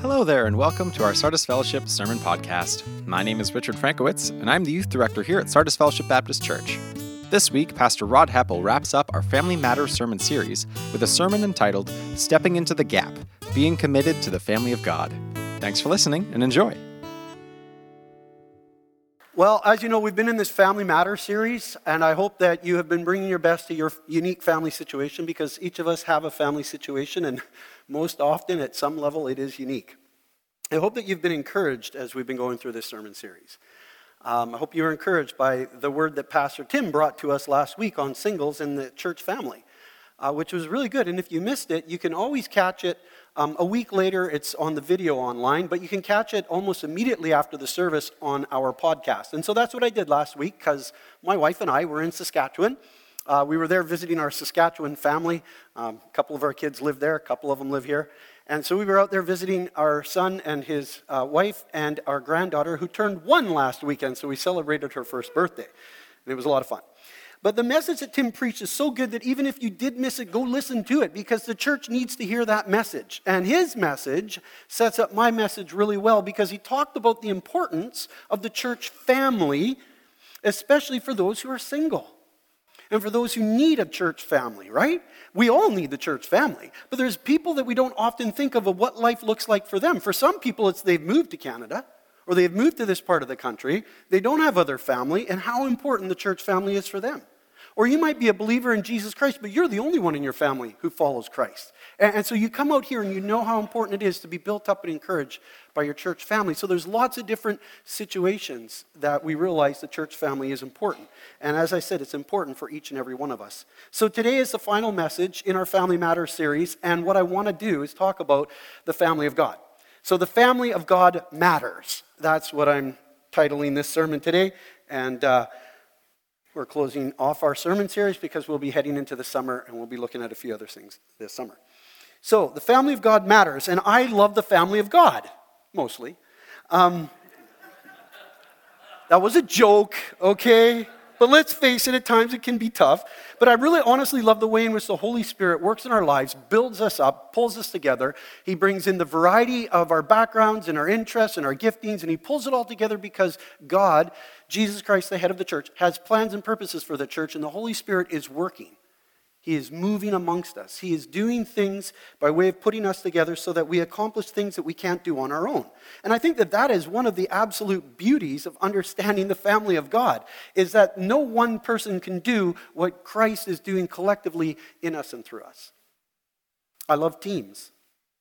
Hello there, and welcome to our Sardis Fellowship Sermon Podcast. My name is Richard Frankowitz, and I'm the youth director here at Sardis Fellowship Baptist Church. This week, Pastor Rod Heppell wraps up our Family Matters sermon series with a sermon entitled Stepping into the Gap Being Committed to the Family of God. Thanks for listening and enjoy. Well, as you know, we've been in this Family Matters series, and I hope that you have been bringing your best to your unique family situation because each of us have a family situation, and most often at some level it is unique. I hope that you've been encouraged as we've been going through this sermon series. Um, I hope you were encouraged by the word that Pastor Tim brought to us last week on singles in the church family, uh, which was really good. And if you missed it, you can always catch it um, a week later, it's on the video online, but you can catch it almost immediately after the service on our podcast. And so that's what I did last week because my wife and I were in Saskatchewan. Uh, we were there visiting our Saskatchewan family. Um, a couple of our kids live there, a couple of them live here. And so we were out there visiting our son and his uh, wife and our granddaughter, who turned one last weekend. So we celebrated her first birthday. And it was a lot of fun. But the message that Tim preached is so good that even if you did miss it, go listen to it because the church needs to hear that message. And his message sets up my message really well because he talked about the importance of the church family, especially for those who are single and for those who need a church family, right? We all need the church family, but there's people that we don't often think of of what life looks like for them. For some people, it's they've moved to Canada or they've moved to this part of the country, they don't have other family, and how important the church family is for them. Or you might be a believer in Jesus Christ, but you're the only one in your family who follows Christ. And, and, so you come out here and you know how important it is to be built up and encouraged by your church family. So there's lots of different situations that we realize the church family is important. And as I said, it's important for each and every one of us. So today is the final message in our Family Matters series. And what I want to do is talk about the family of God. So the family of God matters. That's what I'm titling this sermon today. And uh, we're closing off our sermon series because we'll be heading into the summer and we'll be looking at a few other things this summer. So, the family of God matters, and I love the family of God, mostly. Um, that was a joke, okay? But let's face it, at times it can be tough. But I really honestly love the way in which the Holy Spirit works in our lives, builds us up, pulls us together. He brings in the variety of our backgrounds and our interests and our giftings, and He pulls it all together because God, Jesus Christ, the head of the church, has plans and purposes for the church, and the Holy Spirit is working. He is moving amongst us. He is doing things by way of putting us together so that we accomplish things that we can't do on our own. And I think that that is one of the absolute beauties of understanding the family of God is that no one person can do what Christ is doing collectively in us and through us. I love teams.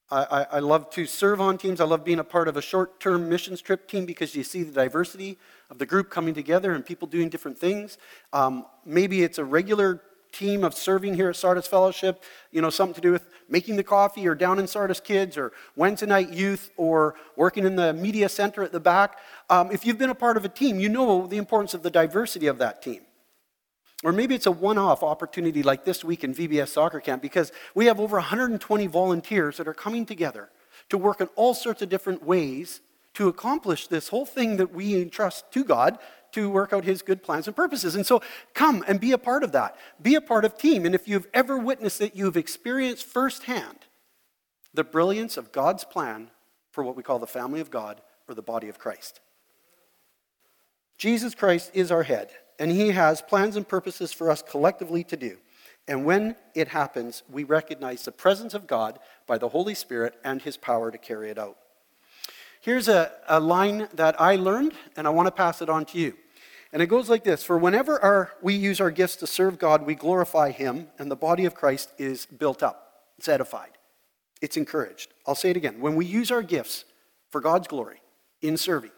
I, I, I love to serve on teams. I love being a part of a short term missions trip team because you see the diversity of the group coming together and people doing different things. Um, maybe it's a regular team of serving here at Sardis Fellowship, you know, something to do with making the coffee or down in Sardis Kids or Wednesday night youth or working in the media center at the back. Um, if you've been a part of a team, you know the importance of the diversity of that team. Or maybe it's a one off opportunity like this week in VBS Soccer Camp because we have over 120 volunteers that are coming together to work in all sorts of different ways to accomplish this whole thing that we entrust to God to work out his good plans and purposes. And so come and be a part of that. Be a part of team. And if you've ever witnessed it, you've experienced firsthand the brilliance of God's plan for what we call the family of God or the body of Christ. Jesus Christ is our head, and he has plans and purposes for us collectively to do. And when it happens, we recognize the presence of God by the Holy Spirit and his power to carry it out. Here's a, a line that I learned, and I want to pass it on to you. And it goes like this For whenever our, we use our gifts to serve God, we glorify Him, and the body of Christ is built up, it's edified, it's encouraged. I'll say it again. When we use our gifts for God's glory in serving,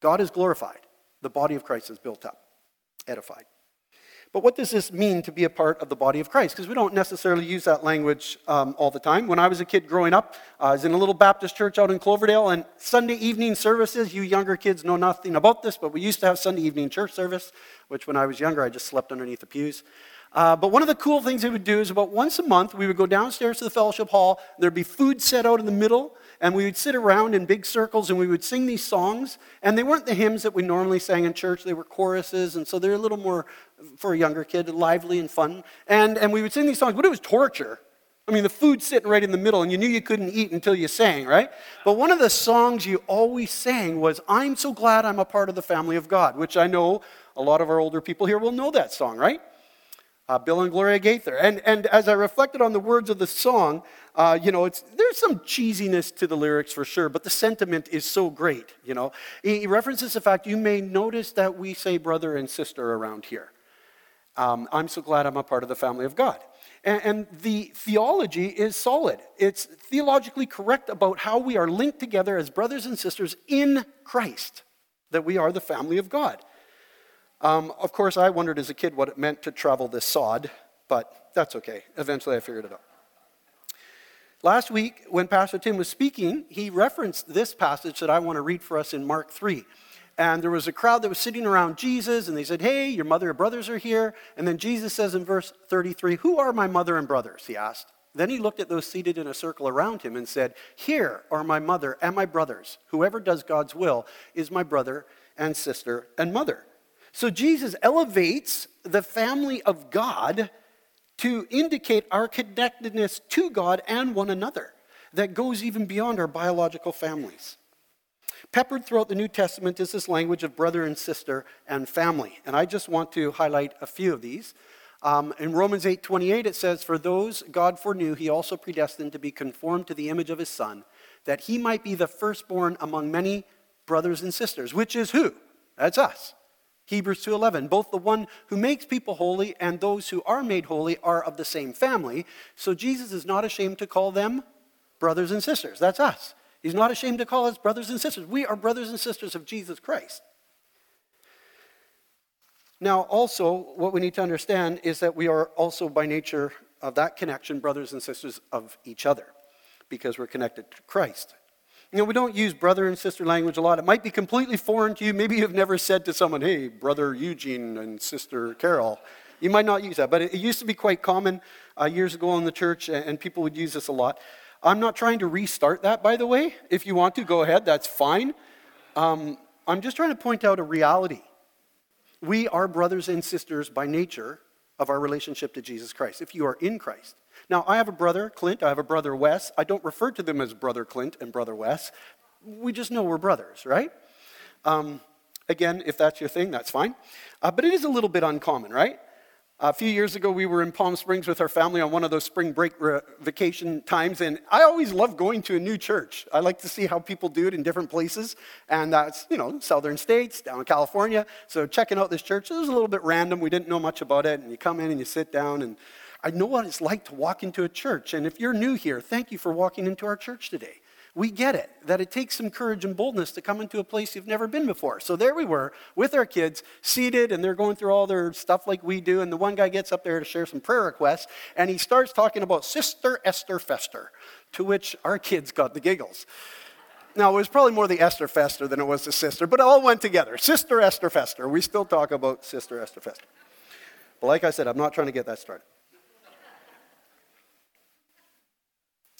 God is glorified, the body of Christ is built up, edified. But what does this mean to be a part of the body of Christ? Because we don't necessarily use that language um, all the time. When I was a kid growing up, I was in a little Baptist church out in Cloverdale, and Sunday evening services, you younger kids know nothing about this, but we used to have Sunday evening church service, which when I was younger, I just slept underneath the pews. Uh, but one of the cool things they would do is about once a month, we would go downstairs to the fellowship hall. There'd be food set out in the middle, and we would sit around in big circles and we would sing these songs. And they weren't the hymns that we normally sang in church, they were choruses, and so they're a little more, for a younger kid, lively and fun. And, and we would sing these songs, but it was torture. I mean, the food's sitting right in the middle, and you knew you couldn't eat until you sang, right? But one of the songs you always sang was, I'm so glad I'm a part of the family of God, which I know a lot of our older people here will know that song, right? Uh, Bill and Gloria Gaither. And, and as I reflected on the words of the song, uh, you know, there's some cheesiness to the lyrics for sure, but the sentiment is so great, you know. He references the fact you may notice that we say brother and sister around here. Um, I'm so glad I'm a part of the family of God. And, and the theology is solid. It's theologically correct about how we are linked together as brothers and sisters in Christ, that we are the family of God. Um, of course, I wondered as a kid what it meant to travel this sod, but that's okay. Eventually, I figured it out. Last week, when Pastor Tim was speaking, he referenced this passage that I want to read for us in Mark 3. And there was a crowd that was sitting around Jesus, and they said, Hey, your mother and brothers are here. And then Jesus says in verse 33, Who are my mother and brothers? He asked. Then he looked at those seated in a circle around him and said, Here are my mother and my brothers. Whoever does God's will is my brother and sister and mother. So Jesus elevates the family of God to indicate our connectedness to God and one another that goes even beyond our biological families. Peppered throughout the New Testament is this language of brother and sister and family. And I just want to highlight a few of these. Um, in Romans 8 28, it says, For those God foreknew, he also predestined to be conformed to the image of his Son, that he might be the firstborn among many brothers and sisters, which is who? That's us. Hebrews 2:11 both the one who makes people holy and those who are made holy are of the same family. So Jesus is not ashamed to call them brothers and sisters. That's us. He's not ashamed to call us brothers and sisters. We are brothers and sisters of Jesus Christ. Now also what we need to understand is that we are also by nature of that connection brothers and sisters of each other because we're connected to Christ you know, we don't use brother and sister language a lot. It might be completely foreign to you. Maybe you've never said to someone, hey, brother Eugene and sister Carol. You might not use that, but it, used to be quite common uh, years ago in the church, and people would use this a lot. I'm not trying to restart that, by the way. If you want to, go ahead, that's fine. Um, I'm just trying to point out a reality. We are brothers and sisters by nature of our relationship to Jesus Christ, if you are in Christ. Now, I have a brother, Clint. I have a brother, Wes. I don't refer to them as Brother Clint and Brother Wes. We just know we're brothers, right? Um, again, if that's your thing, that's fine. Uh, but it is a little bit uncommon, right? A few years ago, we were in Palm Springs with our family on one of those spring break re- vacation times, and I always love going to a new church. I like to see how people do it in different places, and that's, you know, southern states, down in California. So checking out this church, it was a little bit random. We didn't know much about it, and you come in and you sit down, and I know what it's like to walk into a church. And if you're new here, thank you for walking into our church today. We get it, that it takes some courage and boldness to come into a place you've never been before. So there we were with our kids, seated, and they're going through all their stuff like we do. And the one guy gets up there to share some prayer requests, and he starts talking about Sister Esther Fester, to which our kids got the giggles. Now, it was probably more the Esther Fester than it was the sister, but it all went together. Sister Esther Fester. We still talk about Sister Esther Fester. But like I said, I'm not trying to get that started.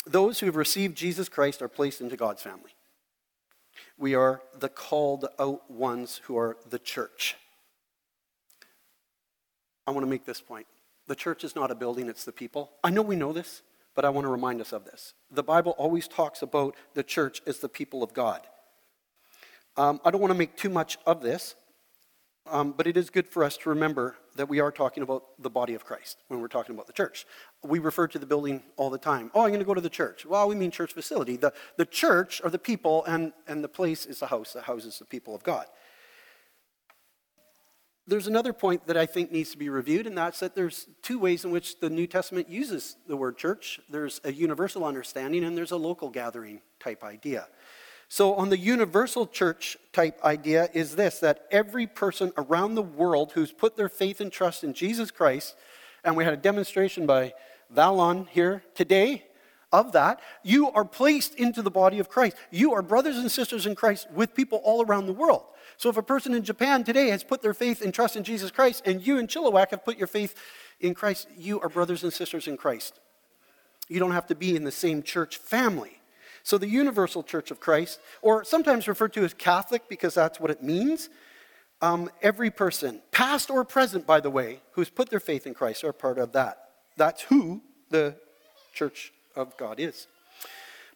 Those who have received Jesus Christ are placed into God's family. We are the called out ones who are the church. I want to make this point. The church is not a building, it's the people. I know we know this, but I want to remind us of this. The Bible always talks about the church as the people of God. Um, I don't want to make too much of this, um, but it is good for us to remember that we are talking about the body of Christ when we're talking about the church. We refer to the building all the time. Oh, I'm going to go to the church. Well, we mean church facility. The, the church are the people, and, and the place is the house that houses the people of God. There's another point that I think needs to be reviewed, and that's that there's two ways in which the New Testament uses the word church there's a universal understanding, and there's a local gathering type idea. So, on the universal church type idea, is this that every person around the world who's put their faith and trust in Jesus Christ, and we had a demonstration by Valon here today of that, you are placed into the body of Christ. You are brothers and sisters in Christ with people all around the world. So, if a person in Japan today has put their faith and trust in Jesus Christ, and you in Chilliwack have put your faith in Christ, you are brothers and sisters in Christ. You don't have to be in the same church family. So the universal church of Christ, or sometimes referred to as Catholic because that's what it means, um, every person, past or present, by the way, who's put their faith in Christ are part of that. That's who the church of God is.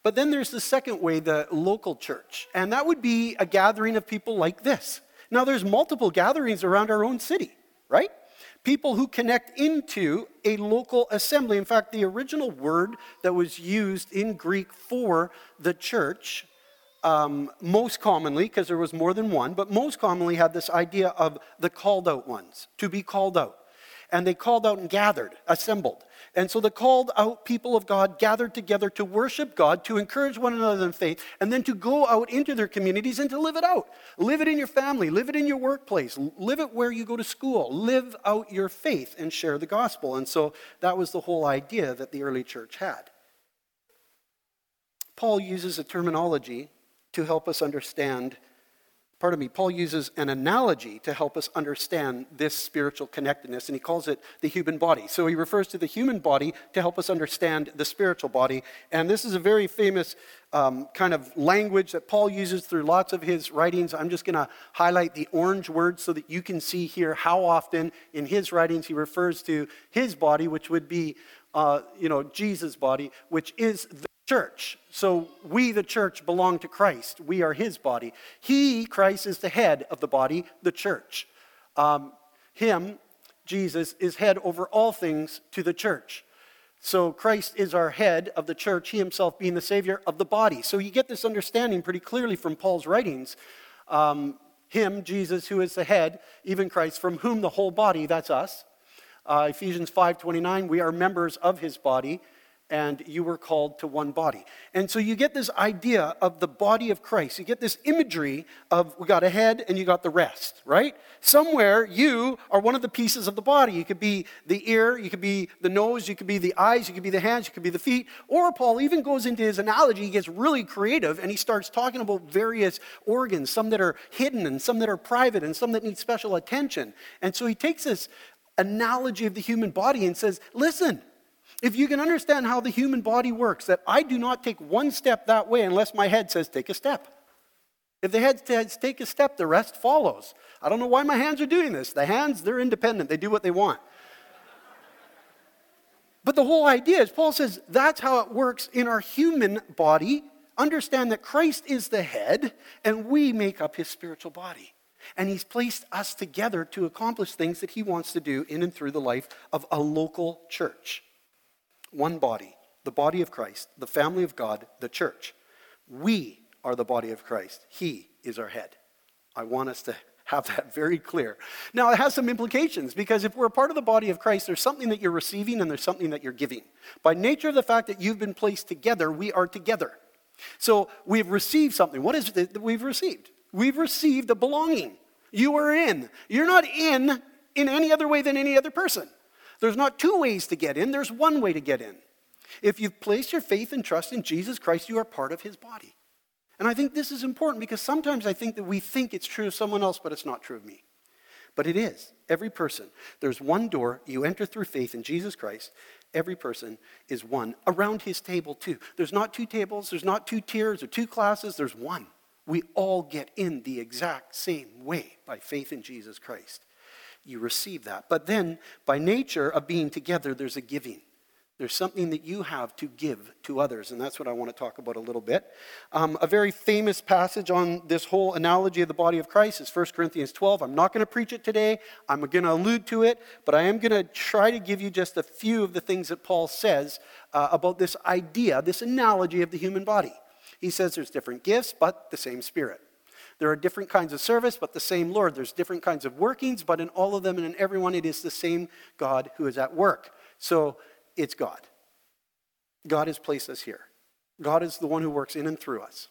But then there's the second way, the local church, and that would be a gathering of people like this. Now, there's multiple gatherings around our own city, right? People who connect into a local assembly. In fact, the original word that was used in Greek for the church, um, most commonly, because there was more than one, but most commonly had this idea of the called out ones, to be called out. And they called out and gathered, assembled. And so the called out people of God gathered together to worship God, to encourage one another in faith, and then to go out into their communities and to live it out. Live it in your family, live it in your workplace, live it where you go to school, live out your faith and share the gospel. And so that was the whole idea that the early church had. Paul uses a terminology to help us understand pardon me, Paul uses an analogy to help us understand this spiritual connectedness, and he calls it the human body. So he refers to the human body to help us understand the spiritual body. And this is a very famous um, kind of language that Paul uses through lots of his writings. I'm just going to highlight the orange words so that you can see here how often in his writings he refers to his body, which would be, uh, you know, Jesus' body, which is the church. So we, the church, belong to Christ. We are his body. He, Christ, is the head of the body, the church. Um, him, Jesus, is head over all things to the church. So Christ is our head of the church, he himself being the Savior of the body. So you get this understanding pretty clearly from Paul's writings. Um, him, Jesus, who is the head, even Christ, from whom the whole body, that's us. Uh, Ephesians 5.29, we are members of his body and you were called to one body. And so you get this idea of the body of Christ. You get this imagery of we got a head and you got the rest, right? Somewhere you are one of the pieces of the body. You could be the ear, you could be the nose, you could be the eyes, you could be the hands, you could be the feet. Or Paul even goes into his analogy, he gets really creative and he starts talking about various organs, some that are hidden and some that are private and some that need special attention. And so he takes this analogy of the human body and says, listen, if you can understand how the human body works, that I do not take one step that way unless my head says take a step. If the head says take a step, the rest follows. I don't know why my hands are doing this. The hands, they're independent, they do what they want. But the whole idea is, Paul says, that's how it works in our human body. Understand that Christ is the head, and we make up his spiritual body. And he's placed us together to accomplish things that he wants to do in and through the life of a local church one body, the body of Christ, the family of God, the church. We are the body of Christ. He is our head. I want us to have that very clear. Now, it has some implications because if we're a part of the body of Christ, there's something that you're receiving and there's something that you're giving. By nature of the fact that you've been placed together, we are together. So we've received something. What is it that we've received? We've received a belonging. You are in. You're not in in any other way than any other person. There's not two ways to get in, there's one way to get in. If you've placed your faith and trust in Jesus Christ, you are part of his body. And I think this is important because sometimes I think that we think it's true of someone else, but it's not true of me. But it is. Every person. There's one door. You enter through faith in Jesus Christ. Every person is one. Around his table, too. There's not two tables, there's not two tiers or two classes, there's one. We all get in the exact same way by faith in Jesus Christ you receive that. But then, by nature of being together, there's a giving. There's something that you have to give to others, and that's what I want to talk about a little bit. Um, a very famous passage on this whole analogy of the body of Christ is 1 Corinthians 12. I'm not going to preach it today, I'm going to allude to it, but I am going to try to give you just a few of the things that Paul says uh, about this idea, this analogy of the human body. He says there's different gifts, but the same Spirit. There are different kinds of service, but the same Lord. There's different kinds of workings, but in all of them and in everyone, it is the same God who is at work. So it's God. God has placed us here. God is the one who works in and through us.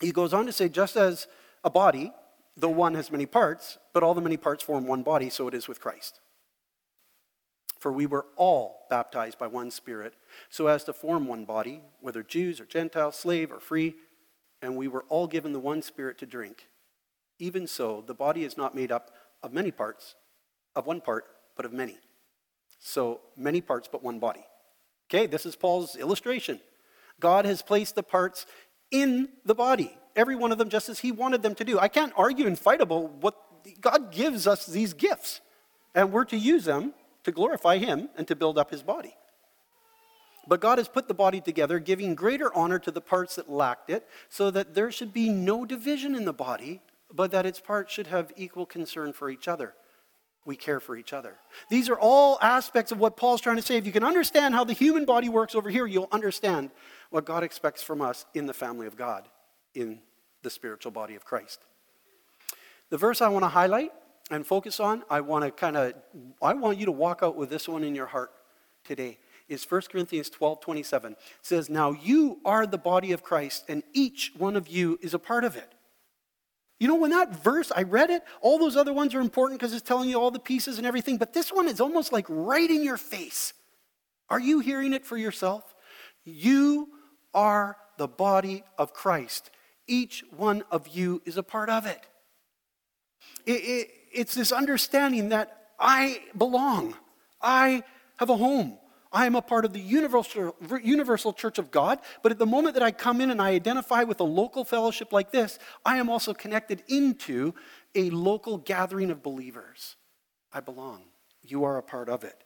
He goes on to say, just as a body, though one has many parts, but all the many parts form one body, so it is with Christ. For we were all baptized by one Spirit, so as to form one body, whether Jews or Gentiles, slave or free and we were all given the one spirit to drink. Even so, the body is not made up of many parts, of one part, but of many. So, many parts, but one body. Okay, this is Paul's illustration. God has placed the parts in the body, every one of them just as he wanted them to do. I can't argue and fight about what God gives us these gifts, and we're to use them to glorify him and to build up his body. But God has put the body together, giving greater honor to the parts that lacked it, so that there should be no division in the body, but that its parts should have equal concern for each other. We care for each other. These are all aspects of what Paul's trying to say. If you can understand how the human body works over here, you'll understand what God expects from us in the family of God, in the spiritual body of Christ. The verse I want to highlight and focus on, I want to kind of, I want you to walk out with this one in your heart today is 1 Corinthians 12 27. It says, Now you are the body of Christ, and each one of you is a part of it. You know, when that verse, I read it, all those other ones are important because it's telling you all the pieces and everything, but this one is almost like right in your face. Are you hearing it for yourself? You are the body of Christ. Each one of you is a part of it. it, it it's this understanding that I belong, I have a home, I am a part of the universal, universal church of God, but at the moment that I come in and I identify with a local fellowship like this, I am also connected into a local gathering of believers. I belong. You are a part of it.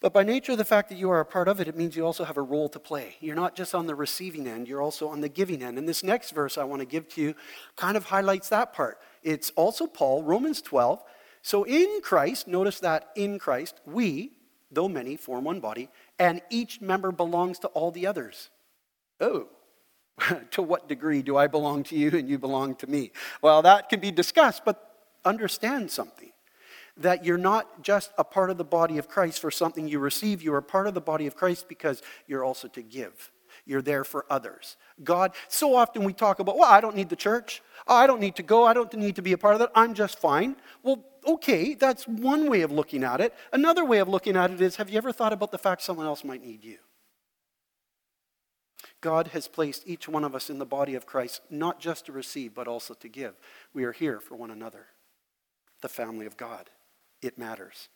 But by nature of the fact that you are a part of it, it means you also have a role to play. You're not just on the receiving end, you're also on the giving end. And this next verse I want to give to you kind of highlights that part. It's also Paul, Romans 12. So in Christ, notice that in Christ, we, though many, form one body, and each member belongs to all the others. Oh, to what degree do I belong to you and you belong to me? Well, that can be discussed, but understand something that you're not just a part of the body of Christ for something you receive, you are part of the body of Christ because you're also to give. You're there for others. God, so often we talk about, well, I don't need the church. I don't need to go. I don't need to be a part of that. I'm just fine. Well, okay, that's one way of looking at it. Another way of looking at it is have you ever thought about the fact someone else might need you? God has placed each one of us in the body of Christ, not just to receive, but also to give. We are here for one another, the family of God. It matters.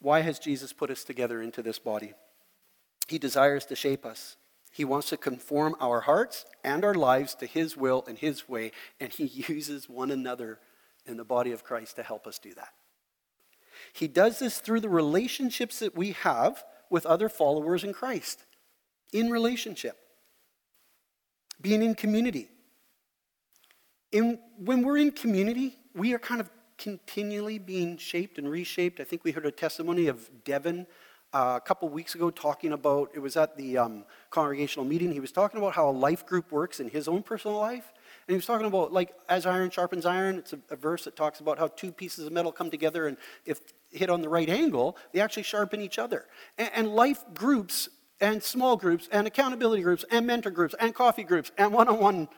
Why has Jesus put us together into this body? He desires to shape us. He wants to conform our hearts and our lives to His will and His way, and He uses one another in the body of Christ to help us do that. He does this through the relationships that we have with other followers in Christ, in relationship, being in community. In, when we're in community, we are kind of continually being shaped and reshaped. I think we heard a testimony of Devin uh, a couple weeks ago talking about, it was at the um, congregational meeting, he was talking about how a life group works in his own personal life. And he was talking about, like, as iron sharpens iron, it's a, a verse that talks about how two pieces of metal come together, and if hit on the right angle, they actually sharpen each other. And, and life groups, and small groups, and accountability groups, and mentor groups, and coffee groups, and one on one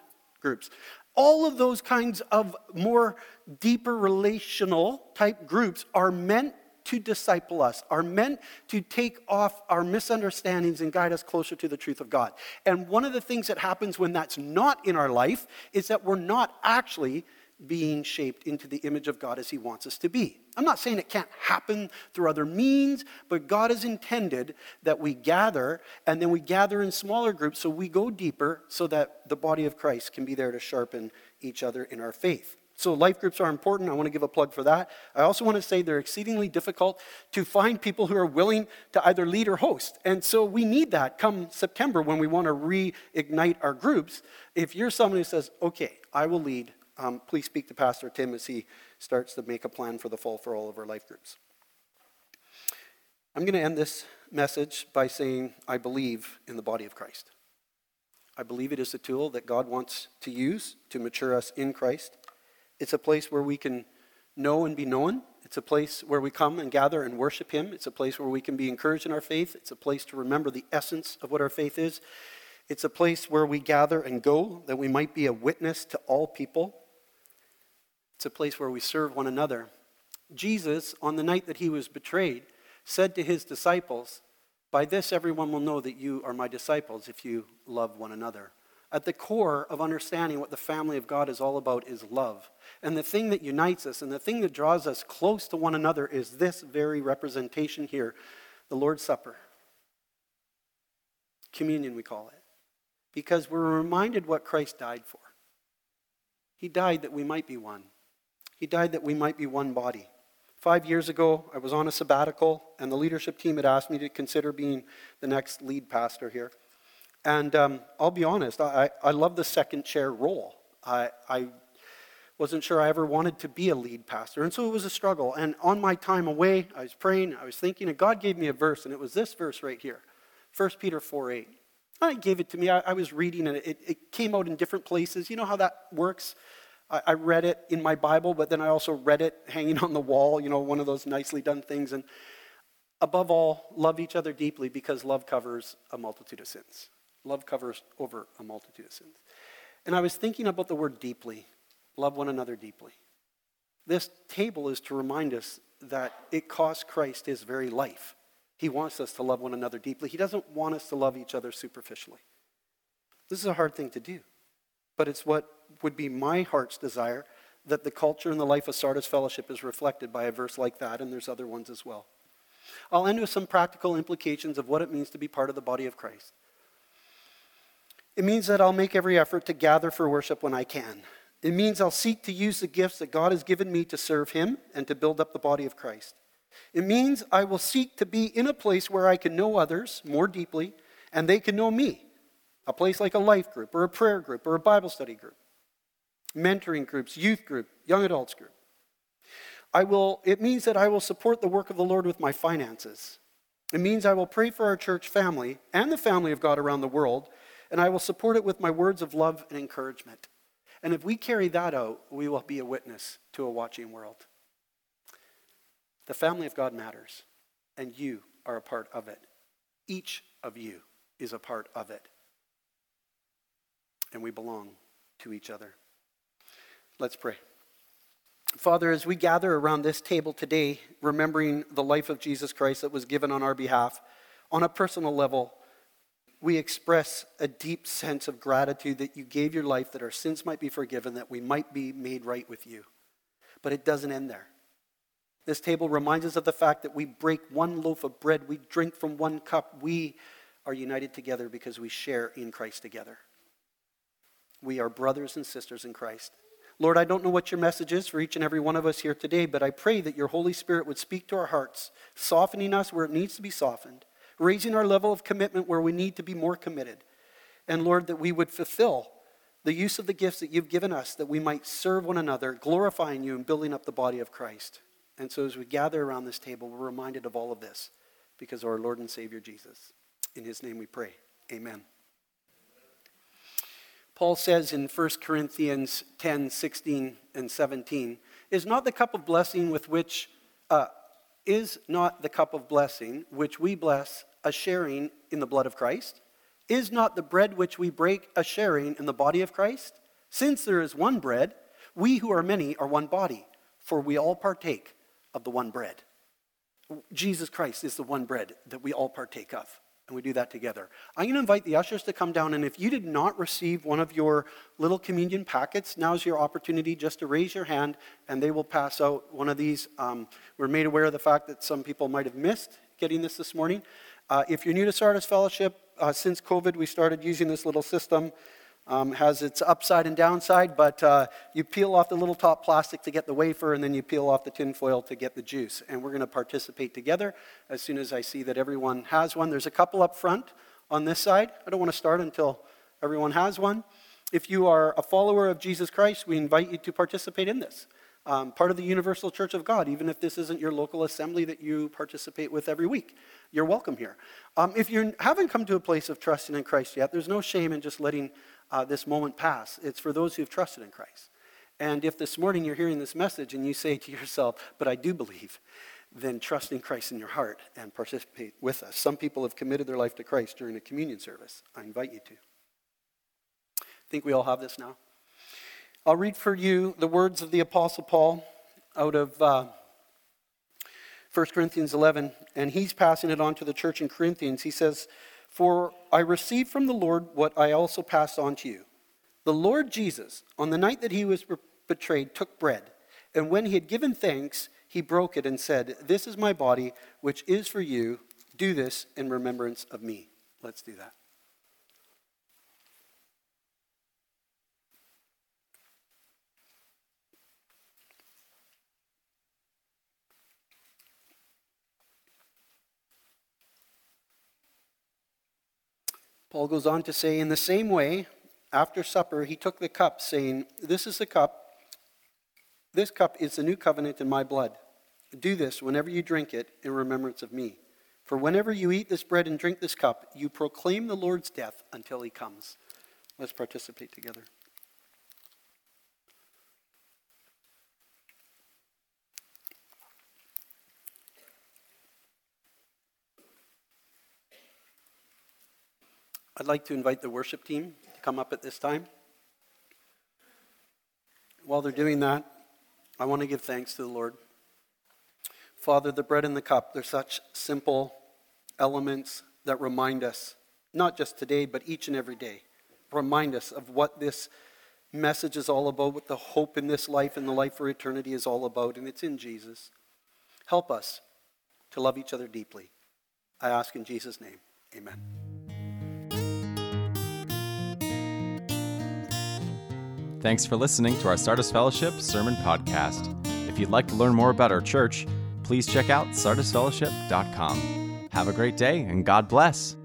groups. All of those kinds of more deeper relational type groups are meant to disciple us, are meant to take off our misunderstandings and guide us closer to the truth of God. And one of the things that happens when that's not in our life is that we're not actually being shaped into the image of God as He wants us to be. I'm not saying it can't happen through other means, but God has intended that we gather and then we gather in smaller groups so we go deeper so that the body of Christ can be there to sharpen each other in our faith. So, life groups are important. I want to give a plug for that. I also want to say they're exceedingly difficult to find people who are willing to either lead or host. And so, we need that come September when we want to reignite our groups. If you're someone who says, okay, I will lead, um, please speak to Pastor Tim as he starts to make a plan for the fall for all of our life groups. I'm going to end this message by saying, I believe in the body of Christ. I believe it is a tool that God wants to use to mature us in Christ. It's a place where we can know and be known. It's a place where we come and gather and worship Him. It's a place where we can be encouraged in our faith. It's a place to remember the essence of what our faith is. It's a place where we gather and go that we might be a witness to all people. It's a place where we serve one another. Jesus, on the night that he was betrayed, said to his disciples, By this everyone will know that you are my disciples if you love one another. At the core of understanding what the family of God is all about is love. And the thing that unites us and the thing that draws us close to one another is this very representation here the Lord's Supper. Communion, we call it. Because we're reminded what Christ died for. He died that we might be one, He died that we might be one body. Five years ago, I was on a sabbatical, and the leadership team had asked me to consider being the next lead pastor here. And um, I'll be honest, I, I love the second chair role. I, I wasn't sure I ever wanted to be a lead pastor, and so it was a struggle. And on my time away, I was praying, I was thinking, and God gave me a verse, and it was this verse right here 1 Peter 4 8. I gave it to me. I, I was reading it. it. It came out in different places. You know how that works? I, I read it in my Bible, but then I also read it hanging on the wall, you know, one of those nicely done things. And above all, love each other deeply because love covers a multitude of sins. Love covers over a multitude of sins. And I was thinking about the word deeply love one another deeply. This table is to remind us that it cost Christ his very life he wants us to love one another deeply. He doesn't want us to love each other superficially. This is a hard thing to do, but it's what would be my heart's desire that the culture and the life of Sardis Fellowship is reflected by a verse like that, and there's other ones as well. I'll end with some practical implications of what it means to be part of the body of Christ. It means that I'll make every effort to gather for worship when I can. It means I'll seek to use the gifts that God has given me to serve Him and to build up the body of Christ. It means I will seek to be in a place where I can know others more deeply and they can know me. A place like a life group or a prayer group or a Bible study group, mentoring groups, youth group, young adults group. I will, it means that I will support the work of the Lord with my finances. It means I will pray for our church family and the family of God around the world, and I will support it with my words of love and encouragement. And if we carry that out, we will be a witness to a watching world. The family of God matters, and you are a part of it. Each of you is a part of it. And we belong to each other. Let's pray. Father, as we gather around this table today, remembering the life of Jesus Christ that was given on our behalf, on a personal level, we express a deep sense of gratitude that you gave your life that our sins might be forgiven, that we might be made right with you. But it doesn't end there. This table reminds us of the fact that we break one loaf of bread, we drink from one cup. We are united together because we share in Christ together. We are brothers and sisters in Christ. Lord, I don't know what your message is for each and every one of us here today, but I pray that your Holy Spirit would speak to our hearts, softening us where it needs to be softened, raising our level of commitment where we need to be more committed. And Lord, that we would fulfill the use of the gifts that you've given us, that we might serve one another, glorifying you and building up the body of Christ. And so as we gather around this table, we're reminded of all of this because of our Lord and Savior Jesus. In his name we pray. Amen. Paul says in 1 Corinthians 10 16 and 17, is not the cup of blessing with which, uh, is not the cup of blessing which we bless a sharing in the blood of Christ? Is not the bread which we break a sharing in the body of Christ? Since there is one bread, we who are many are one body, for we all partake of the one bread. Jesus Christ is the one bread that we all partake of, and we do that together. I'm going to invite the ushers to come down, and if you did not receive one of your little communion packets, now's your opportunity just to raise your hand, and they will pass out one of these. Um, we're made aware of the fact that some people might have missed getting this this morning. Uh, if you're new to Sardis Fellowship, uh, since COVID, we started using this little system um, has its upside and downside, but uh, you peel off the little top plastic to get the wafer, and then you peel off the tin foil to get the juice. And we're going to participate together as soon as I see that everyone has one. There's a couple up front on this side. I don't want to start until everyone has one. If you are a follower of Jesus Christ, we invite you to participate in this. Um, part of the Universal Church of God, even if this isn't your local assembly that you participate with every week. You're welcome here. Um, if you haven't come to a place of trusting in Christ yet, there's no shame in just letting uh, this moment pass. It's for those who've trusted in Christ. And if this morning you're hearing this message and you say to yourself, but I do believe, then trust in Christ in your heart and participate with us. Some people have committed their life to Christ during a communion service. I invite you to. I think we all have this now. I'll read for you the words of the Apostle Paul out of uh, 1 Corinthians 11, and he's passing it on to the church in Corinthians. He says, for I received from the Lord what I also passed on to you. The Lord Jesus, on the night that he was betrayed, took bread, and when he had given thanks, he broke it and said, This is my body, which is for you. Do this in remembrance of me. Let's do that. Paul goes on to say, In the same way, after supper, he took the cup, saying, This is the cup. This cup is the new covenant in my blood. Do this whenever you drink it in remembrance of me. For whenever you eat this bread and drink this cup, you proclaim the Lord's death until he comes. Let's participate together. I'd like to invite the worship team to come up at this time. While they're doing that, I want to give thanks to the Lord. Father, the bread and the cup, they're such simple elements that remind us, not just today, but each and every day, remind us of what this message is all about, what the hope in this life and the life for eternity is all about, and it's in Jesus. Help us to love each other deeply. I ask in Jesus' name, amen. Thanks for listening to our Sardis Fellowship Sermon Podcast. If you'd like to learn more about our church, please check out sardisfellowship.com. Have a great day and God bless.